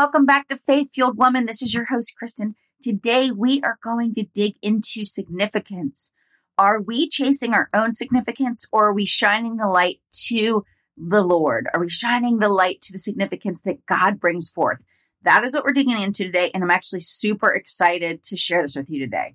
Welcome back to Faith Fueled Woman. This is your host, Kristin. Today we are going to dig into significance. Are we chasing our own significance or are we shining the light to the Lord? Are we shining the light to the significance that God brings forth? That is what we're digging into today. And I'm actually super excited to share this with you today.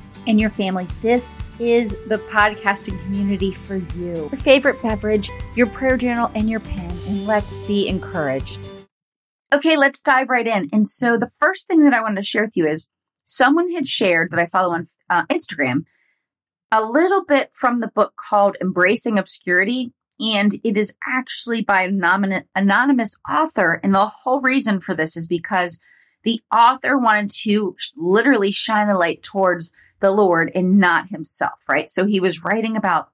and your family, this is the podcasting community for you. Your favorite beverage, your prayer journal, and your pen, and let's be encouraged. Okay, let's dive right in. And so, the first thing that I wanted to share with you is someone had shared that I follow on uh, Instagram a little bit from the book called Embracing Obscurity. And it is actually by an anonymous author. And the whole reason for this is because the author wanted to literally shine the light towards the Lord and not himself, right? So he was writing about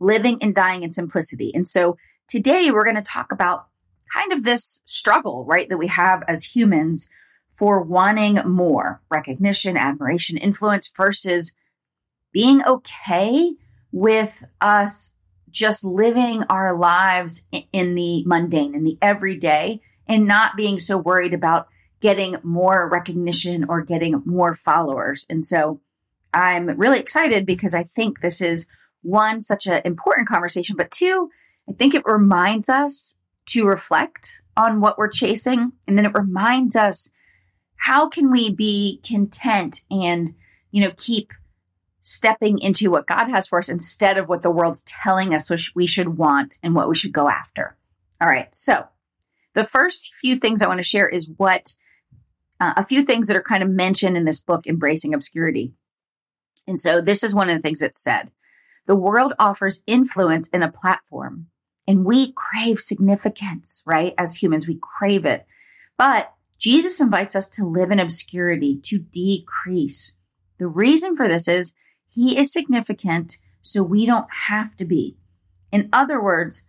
living and dying in simplicity. And so today we're going to talk about kind of this struggle, right, that we have as humans for wanting more recognition, admiration, influence versus being okay with us just living our lives in the mundane, in the everyday, and not being so worried about getting more recognition or getting more followers. And so I'm really excited because I think this is one, such an important conversation, but two, I think it reminds us to reflect on what we're chasing. And then it reminds us how can we be content and, you know, keep stepping into what God has for us instead of what the world's telling us we should want and what we should go after. All right. So the first few things I want to share is what uh, a few things that are kind of mentioned in this book, Embracing Obscurity. And so this is one of the things it said. The world offers influence in a platform and we crave significance, right? As humans, we crave it. But Jesus invites us to live in obscurity, to decrease. The reason for this is he is significant, so we don't have to be. In other words,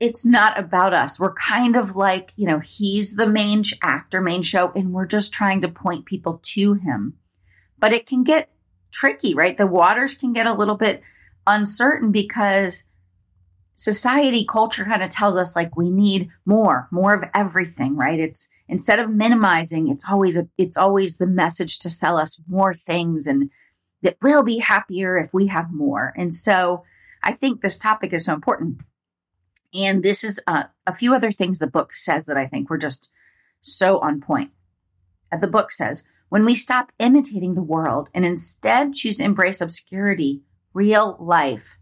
it's not about us. We're kind of like, you know, he's the main actor, main show, and we're just trying to point people to him. But it can get tricky, right? The waters can get a little bit uncertain because society culture kind of tells us like we need more, more of everything, right? It's instead of minimizing, it's always a it's always the message to sell us more things and that we'll be happier if we have more. And so I think this topic is so important. And this is uh, a few other things the book says that I think were just so on point. Uh, the book says, when we stop imitating the world and instead choose to embrace obscurity, real life,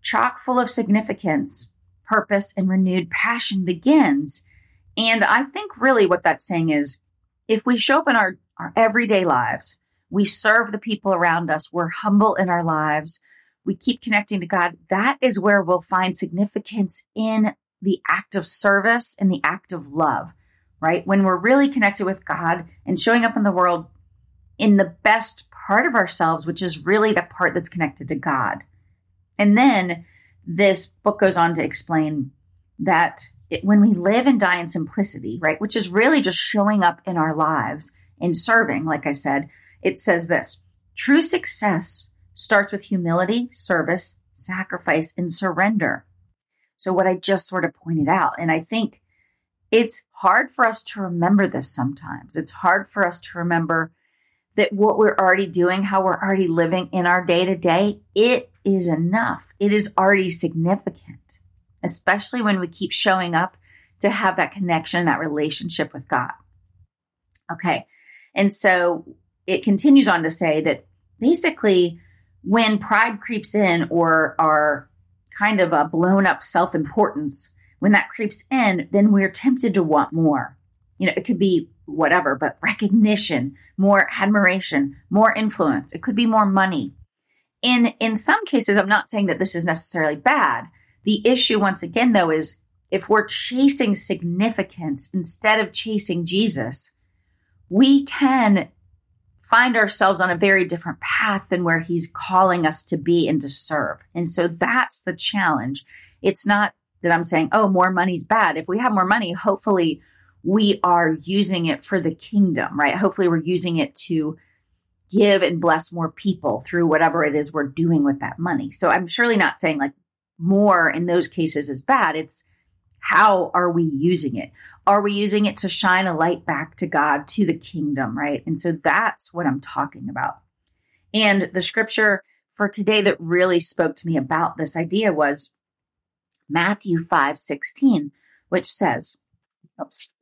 chock full of significance, purpose, and renewed passion begins. And I think really what that's saying is if we show up in our, our everyday lives, we serve the people around us, we're humble in our lives, we keep connecting to God, that is where we'll find significance in the act of service and the act of love right? When we're really connected with God and showing up in the world in the best part of ourselves, which is really the part that's connected to God. And then this book goes on to explain that it, when we live and die in simplicity, right, which is really just showing up in our lives and serving, like I said, it says this true success starts with humility, service, sacrifice, and surrender. So, what I just sort of pointed out, and I think it's hard for us to remember this sometimes. It's hard for us to remember that what we're already doing, how we're already living in our day to day, it is enough. It is already significant, especially when we keep showing up to have that connection, that relationship with God. Okay. And so it continues on to say that basically when pride creeps in or our kind of a blown up self importance, when that creeps in, then we're tempted to want more. You know, it could be whatever, but recognition, more admiration, more influence. It could be more money. In in some cases, I'm not saying that this is necessarily bad. The issue once again though is if we're chasing significance instead of chasing Jesus, we can find ourselves on a very different path than where he's calling us to be and to serve. And so that's the challenge. It's not that I'm saying, oh, more money's bad. If we have more money, hopefully we are using it for the kingdom, right? Hopefully we're using it to give and bless more people through whatever it is we're doing with that money. So I'm surely not saying like more in those cases is bad. It's how are we using it? Are we using it to shine a light back to God, to the kingdom, right? And so that's what I'm talking about. And the scripture for today that really spoke to me about this idea was Matthew 5 16, which says, oops,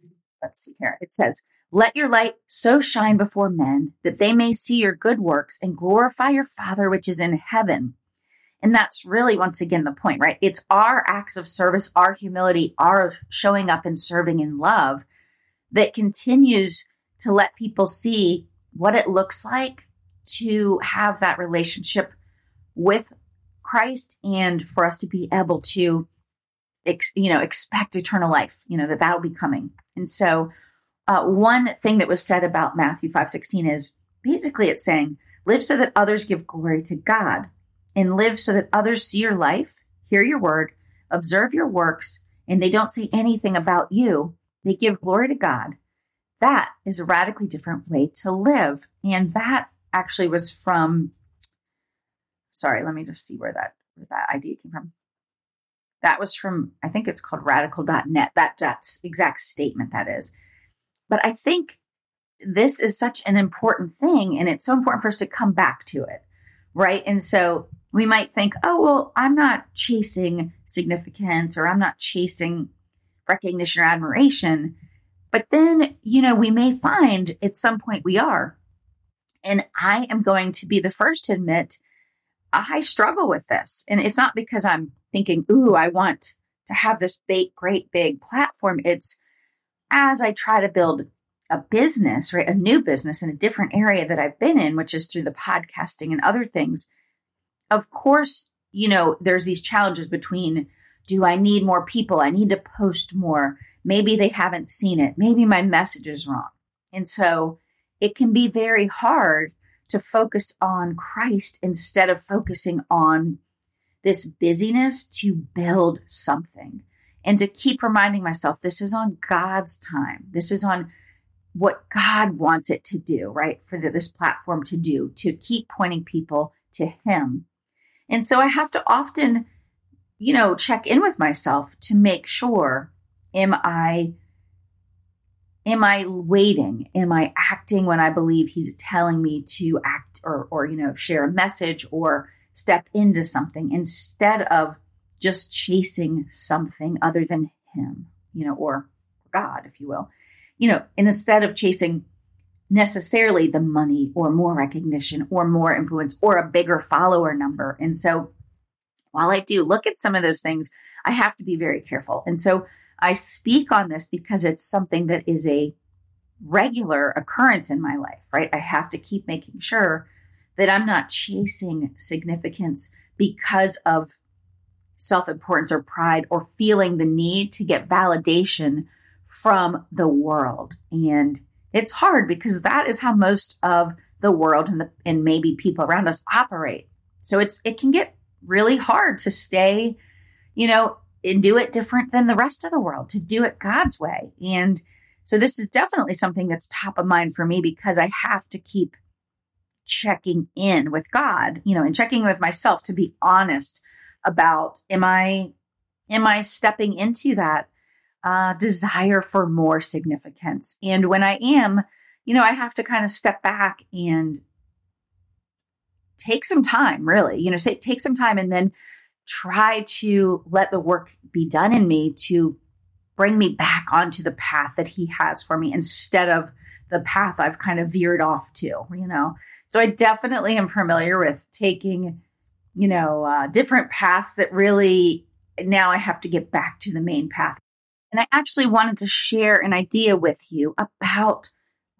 let's see here. It says, Let your light so shine before men that they may see your good works and glorify your Father which is in heaven. And that's really, once again, the point, right? It's our acts of service, our humility, our showing up and serving in love that continues to let people see what it looks like to have that relationship with Christ and for us to be able to, ex, you know, expect eternal life, you know, that that'll be coming. And so, uh, one thing that was said about Matthew 5 16 is basically it's saying, live so that others give glory to God and live so that others see your life, hear your word, observe your works, and they don't say anything about you. They give glory to God. That is a radically different way to live. And that actually was from, sorry, let me just see where that, where that idea came from. That was from, I think it's called radical.net. That, that's exact statement that is. But I think this is such an important thing and it's so important for us to come back to it. Right. And so we might think, oh, well, I'm not chasing significance or I'm not chasing recognition or admiration. But then, you know, we may find at some point we are. And I am going to be the first to admit I struggle with this. And it's not because I'm thinking, ooh, I want to have this big, great big platform. It's as I try to build a business, right? A new business in a different area that I've been in, which is through the podcasting and other things of course, you know, there's these challenges between do I need more people? I need to post more. Maybe they haven't seen it. Maybe my message is wrong. And so it can be very hard to focus on Christ instead of focusing on this busyness to build something and to keep reminding myself this is on God's time. This is on what God wants it to do, right? For the, this platform to do, to keep pointing people to Him and so I have to often, you know, check in with myself to make sure am I am I waiting? Am I acting when I believe he's telling me to act or or you know, share a message or step into something instead of just chasing something other than him, you know, or God, if you will. You know, instead of chasing necessarily the money or more recognition or more influence or a bigger follower number. And so while I do look at some of those things, I have to be very careful. And so I speak on this because it's something that is a regular occurrence in my life, right? I have to keep making sure that I'm not chasing significance because of self importance or pride or feeling the need to get validation from the world. And it's hard because that is how most of the world and the and maybe people around us operate. So it's it can get really hard to stay, you know, and do it different than the rest of the world, to do it God's way. And so this is definitely something that's top of mind for me because I have to keep checking in with God, you know, and checking with myself to be honest about am I am I stepping into that uh, desire for more significance. And when I am, you know, I have to kind of step back and take some time, really, you know, say, take some time and then try to let the work be done in me to bring me back onto the path that he has for me instead of the path I've kind of veered off to, you know. So I definitely am familiar with taking, you know, uh, different paths that really now I have to get back to the main path. And I actually wanted to share an idea with you about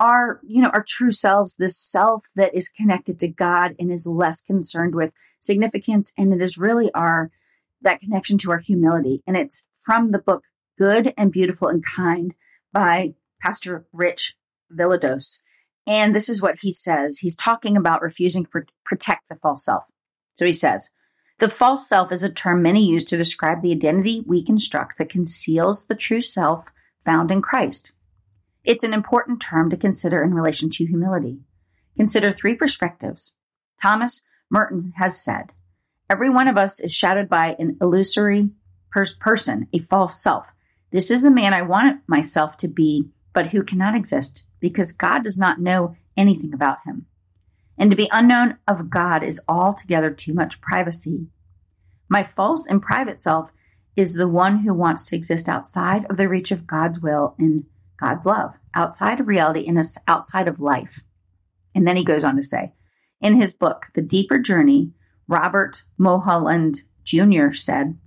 our, you know, our true selves, this self that is connected to God and is less concerned with significance. And it is really our, that connection to our humility. And it's from the book Good and Beautiful and Kind by Pastor Rich Villodas. And this is what he says. He's talking about refusing to pr- protect the false self. So he says, the false self is a term many use to describe the identity we construct that conceals the true self found in Christ. It's an important term to consider in relation to humility. Consider three perspectives. Thomas Merton has said, Every one of us is shadowed by an illusory pers- person, a false self. This is the man I want myself to be, but who cannot exist because God does not know anything about him. And to be unknown of God is altogether too much privacy. My false and private self is the one who wants to exist outside of the reach of God's will and God's love, outside of reality and outside of life. And then he goes on to say, in his book, The Deeper Journey, Robert Mulholland Jr. said,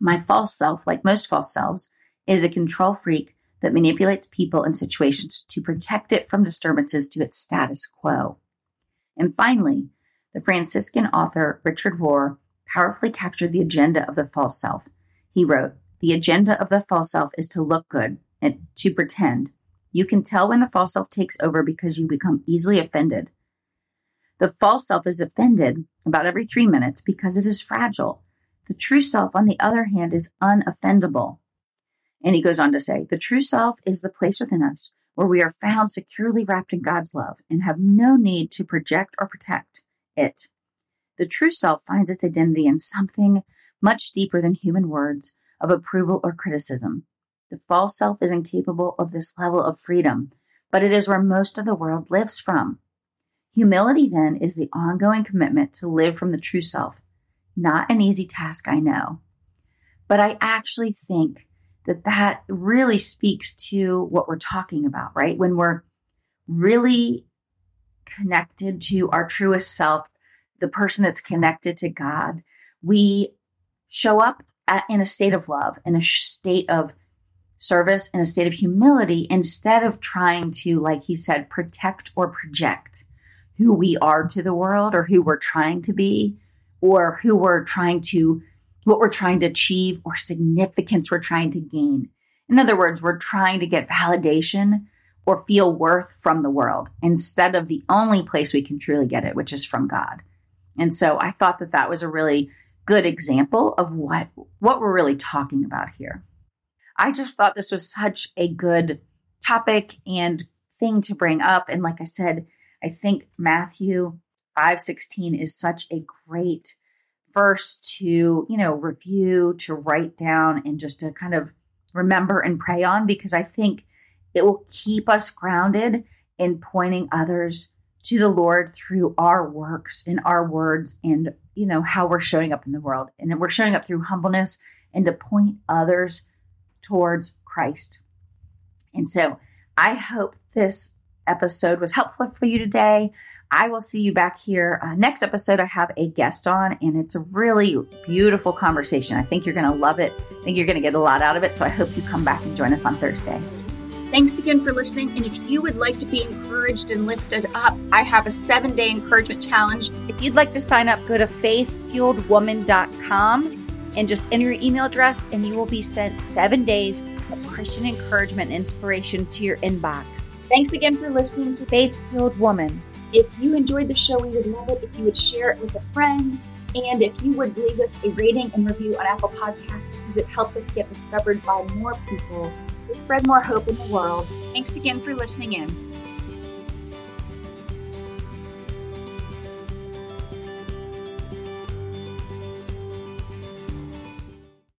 My false self, like most false selves, is a control freak that manipulates people and situations to protect it from disturbances to its status quo. And finally, the Franciscan author Richard Rohr powerfully captured the agenda of the false self. He wrote, The agenda of the false self is to look good and to pretend. You can tell when the false self takes over because you become easily offended. The false self is offended about every three minutes because it is fragile. The true self, on the other hand, is unoffendable. And he goes on to say, the true self is the place within us where we are found securely wrapped in God's love and have no need to project or protect it. The true self finds its identity in something much deeper than human words of approval or criticism. The false self is incapable of this level of freedom, but it is where most of the world lives from. Humility, then, is the ongoing commitment to live from the true self. Not an easy task, I know. But I actually think that that really speaks to what we're talking about, right? When we're really connected to our truest self, the person that's connected to God, we show up at, in a state of love, in a state of service, in a state of humility, instead of trying to, like he said, protect or project who we are to the world or who we're trying to be or who we're trying to what we're trying to achieve or significance we're trying to gain. In other words, we're trying to get validation or feel worth from the world instead of the only place we can truly get it, which is from God. And so I thought that that was a really good example of what what we're really talking about here. I just thought this was such a good topic and thing to bring up and like I said, I think Matthew 5:16 is such a great verse to, you know, review, to write down and just to kind of remember and pray on because I think it will keep us grounded in pointing others to the Lord through our works and our words and, you know, how we're showing up in the world. And we're showing up through humbleness and to point others towards Christ. And so I hope this episode was helpful for you today. I will see you back here. Uh, next episode, I have a guest on, and it's a really beautiful conversation. I think you're going to love it. I think you're going to get a lot out of it. So I hope you come back and join us on Thursday. Thanks again for listening. And if you would like to be encouraged and lifted up, I have a seven day encouragement challenge. If you'd like to sign up, go to faithfueledwoman.com and just enter your email address, and you will be sent seven days of Christian encouragement and inspiration to your inbox. Thanks again for listening to Faith Fueled Woman. If you enjoyed the show, we would love it if you would share it with a friend. And if you would leave us a rating and review on Apple Podcasts because it helps us get discovered by more people to spread more hope in the world. Thanks again for listening in.